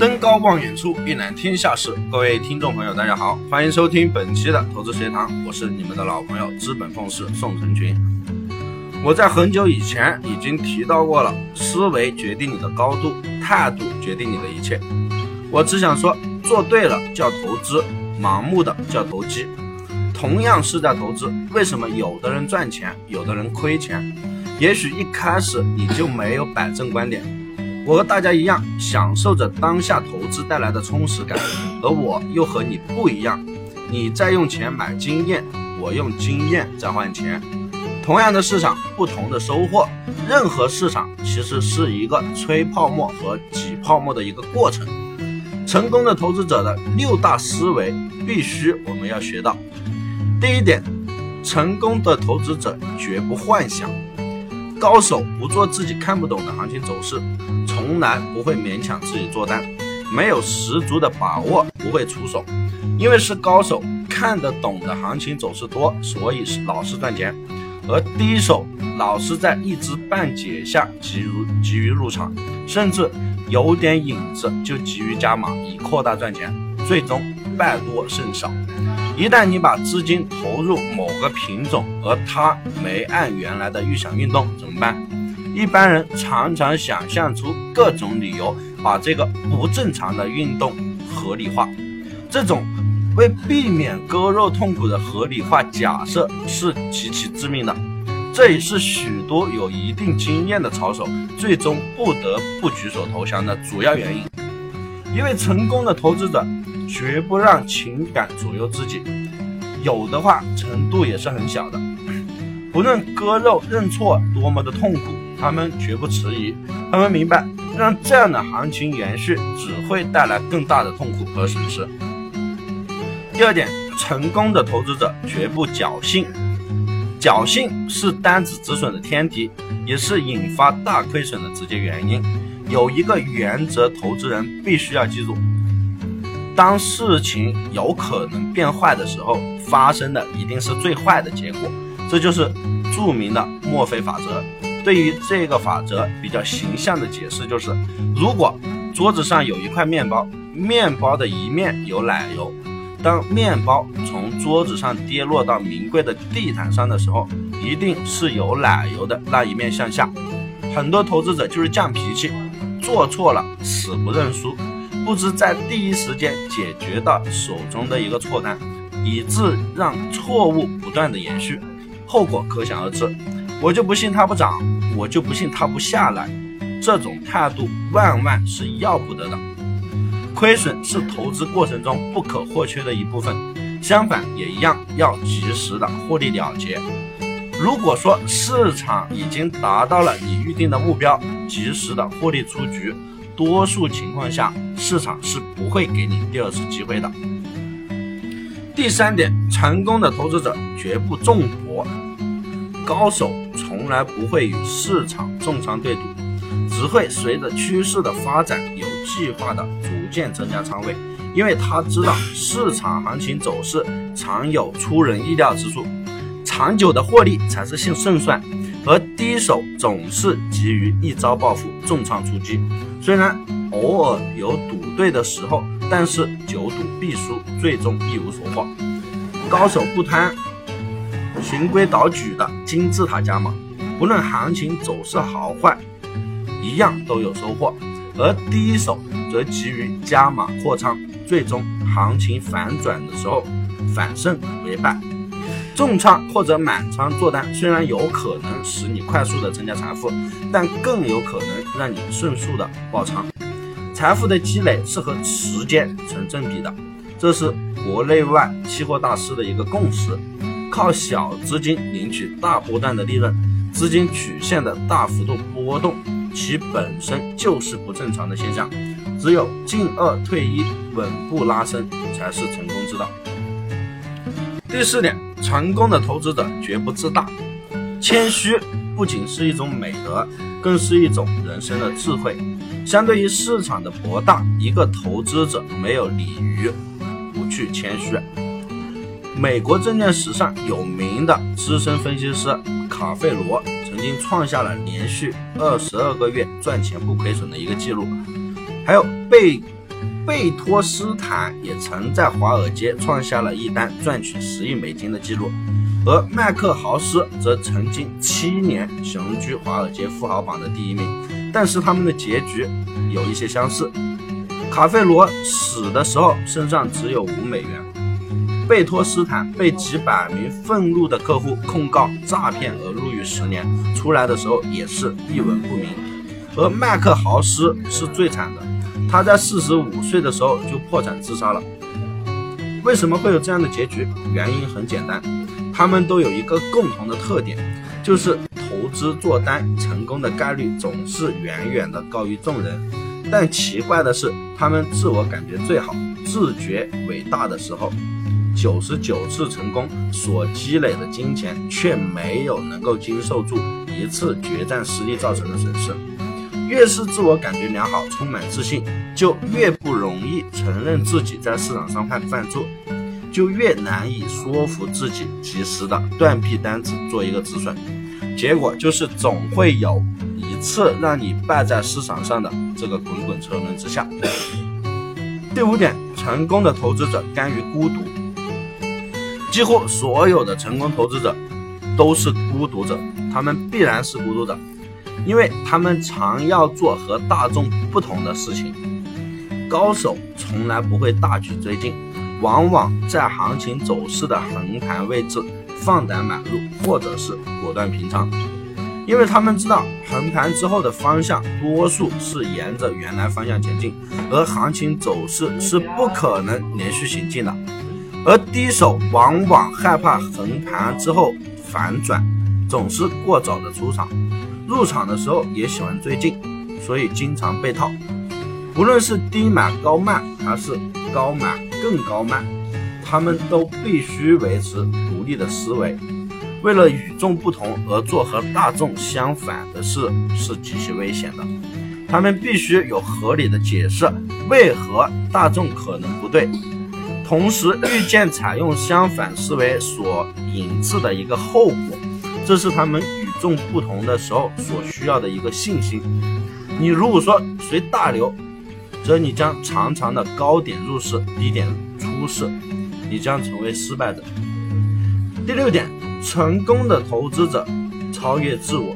登高望远处，一览天下事。各位听众朋友，大家好，欢迎收听本期的投资学堂，我是你们的老朋友资本凤氏宋成群。我在很久以前已经提到过了，思维决定你的高度，态度决定你的一切。我只想说，做对了叫投资，盲目的叫投机。同样是在投资，为什么有的人赚钱，有的人亏钱？也许一开始你就没有摆正观点。我和大家一样，享受着当下投资带来的充实感，而我又和你不一样。你在用钱买经验，我用经验在换钱。同样的市场，不同的收获。任何市场其实是一个吹泡沫和挤泡沫的一个过程。成功的投资者的六大思维，必须我们要学到。第一点，成功的投资者绝不幻想。高手不做自己看不懂的行情走势，从来不会勉强自己做单，没有十足的把握不会出手，因为是高手看得懂的行情走势多，所以是老是赚钱，而低手老是在一知半解下急于急于入场，甚至有点影子就急于加码以扩大赚钱，最终败多胜少。一旦你把资金投入某个品种，而它没按原来的预想运动，怎么办？一般人常常想象出各种理由，把这个不正常的运动合理化。这种为避免割肉痛苦的合理化假设是极其致命的，这也是许多有一定经验的操手最终不得不举手投降的主要原因。一位成功的投资者。绝不让情感左右自己，有的话程度也是很小的。不论割肉认错多么的痛苦，他们绝不迟疑。他们明白，让这样的行情延续只会带来更大的痛苦和损失。第二点，成功的投资者绝不侥幸。侥幸是单子止损的天敌，也是引发大亏损的直接原因。有一个原则，投资人必须要记住。当事情有可能变坏的时候，发生的一定是最坏的结果，这就是著名的墨菲法则。对于这个法则比较形象的解释就是：如果桌子上有一块面包，面包的一面有奶油，当面包从桌子上跌落到名贵的地毯上的时候，一定是有奶油的那一面向下。很多投资者就是犟脾气，做错了死不认输。不知在第一时间解决到手中的一个错单，以致让错误不断的延续，后果可想而知。我就不信它不涨，我就不信它不下来。这种态度万万是要不得的。亏损是投资过程中不可或缺的一部分，相反也一样要及时的获利了结。如果说市场已经达到了你预定的目标，及时的获利出局。多数情况下，市场是不会给你第二次机会的。第三点，成功的投资者绝不重博，高手从来不会与市场重仓对赌，只会随着趋势的发展有计划的逐渐增加仓位，因为他知道市场行情走势常有出人意料之处，长久的获利才是胜胜算。而低手总是急于一招暴富，重仓出击。虽然偶尔有赌对的时候，但是久赌必输，最终一无所获。高手不贪，循规蹈矩的金字塔加码，不论行情走势好坏，一样都有收获。而第一手则急于加码扩仓，最终行情反转的时候，反胜为败。重仓或者满仓做单，虽然有可能使你快速的增加财富，但更有可能让你迅速的爆仓。财富的积累是和时间成正比的，这是国内外期货大师的一个共识。靠小资金领取大波段的利润，资金曲线的大幅度波动，其本身就是不正常的现象。只有进二退一，稳步拉升，才是成功之道。第四点。成功的投资者绝不自大，谦虚不仅是一种美德，更是一种人生的智慧。相对于市场的博大，一个投资者没有理由不去谦虚。美国证券史上有名的资深分析师卡费罗曾经创下了连续二十二个月赚钱不亏损的一个记录，还有贝贝托斯坦也曾在华尔街创下了一单赚取十亿美金的记录，而麦克豪斯则曾经七年雄居华尔街富豪榜的第一名。但是他们的结局有一些相似。卡费罗死的时候身上只有五美元，贝托斯坦被几百名愤怒的客户控告诈骗而入狱十年，出来的时候也是一文不名。而麦克豪斯是最惨的。他在四十五岁的时候就破产自杀了。为什么会有这样的结局？原因很简单，他们都有一个共同的特点，就是投资做单成功的概率总是远远的高于众人。但奇怪的是，他们自我感觉最好、自觉伟大的时候，九十九次成功所积累的金钱却没有能够经受住一次决战失利造成的损失。越是自我感觉良好、充满自信，就越不容易承认自己在市场上犯犯错，就越难以说服自己及时的断臂单子做一个止损。结果就是总会有一次让你败在市场上的这个滚滚车轮之下。第五点，成功的投资者甘于孤独。几乎所有的成功投资者都是孤独者，他们必然是孤独者。因为他们常要做和大众不同的事情，高手从来不会大举追进，往往在行情走势的横盘位置放胆买入，或者是果断平仓，因为他们知道横盘之后的方向多数是沿着原来方向前进，而行情走势是不可能连续行进的，而低手往往害怕横盘之后反转，总是过早的出场。入场的时候也喜欢追进，所以经常被套。无论是低买高卖，还是高买更高卖，他们都必须维持独立的思维。为了与众不同而做和大众相反的事，是极其危险的。他们必须有合理的解释，为何大众可能不对，同时预见采用相反思维所引致的一个后果。这是他们与。众不同的时候所需要的一个信心。你如果说随大流，则你将常常的高点入市，低点出市，你将成为失败者。第六点，成功的投资者超越自我。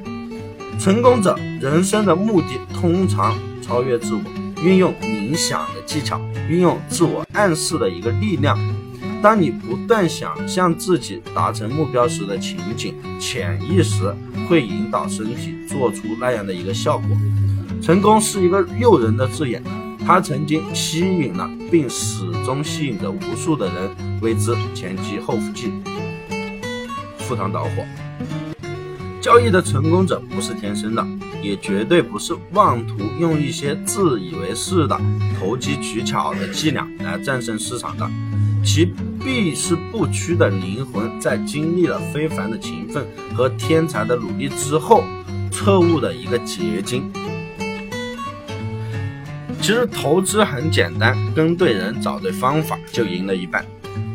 成功者人生的目的通常超越自我，运用冥想的技巧，运用自我暗示的一个力量。当你不断想象自己达成目标时的情景，潜意识会引导身体做出那样的一个效果。成功是一个诱人的字眼，它曾经吸引了并始终吸引着无数的人为之前赴后继、赴汤蹈火。交易的成功者不是天生的，也绝对不是妄图用一些自以为是的投机取巧的伎俩来战胜市场的。其必是不屈的灵魂，在经历了非凡的勤奋和天才的努力之后，彻悟的一个结晶。其实投资很简单，跟对人，找对方法，就赢了一半。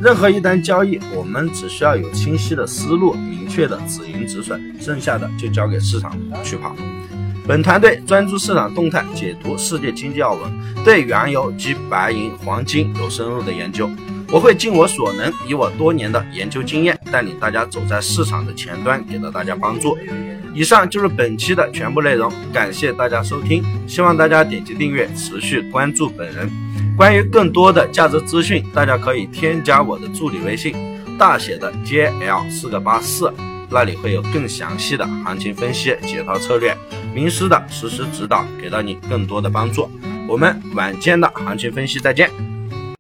任何一单交易，我们只需要有清晰的思路，明确的止盈止损，剩下的就交给市场去跑。本团队专注市场动态，解读世界经济要闻，对原油及白银、黄金有深入的研究。我会尽我所能，以我多年的研究经验，带领大家走在市场的前端，给到大家帮助。以上就是本期的全部内容，感谢大家收听，希望大家点击订阅，持续关注本人。关于更多的价值资讯，大家可以添加我的助理微信，大写的 JL 四个八四，那里会有更详细的行情分析、解套策略、名师的实时指导，给到你更多的帮助。我们晚间的行情分析再见。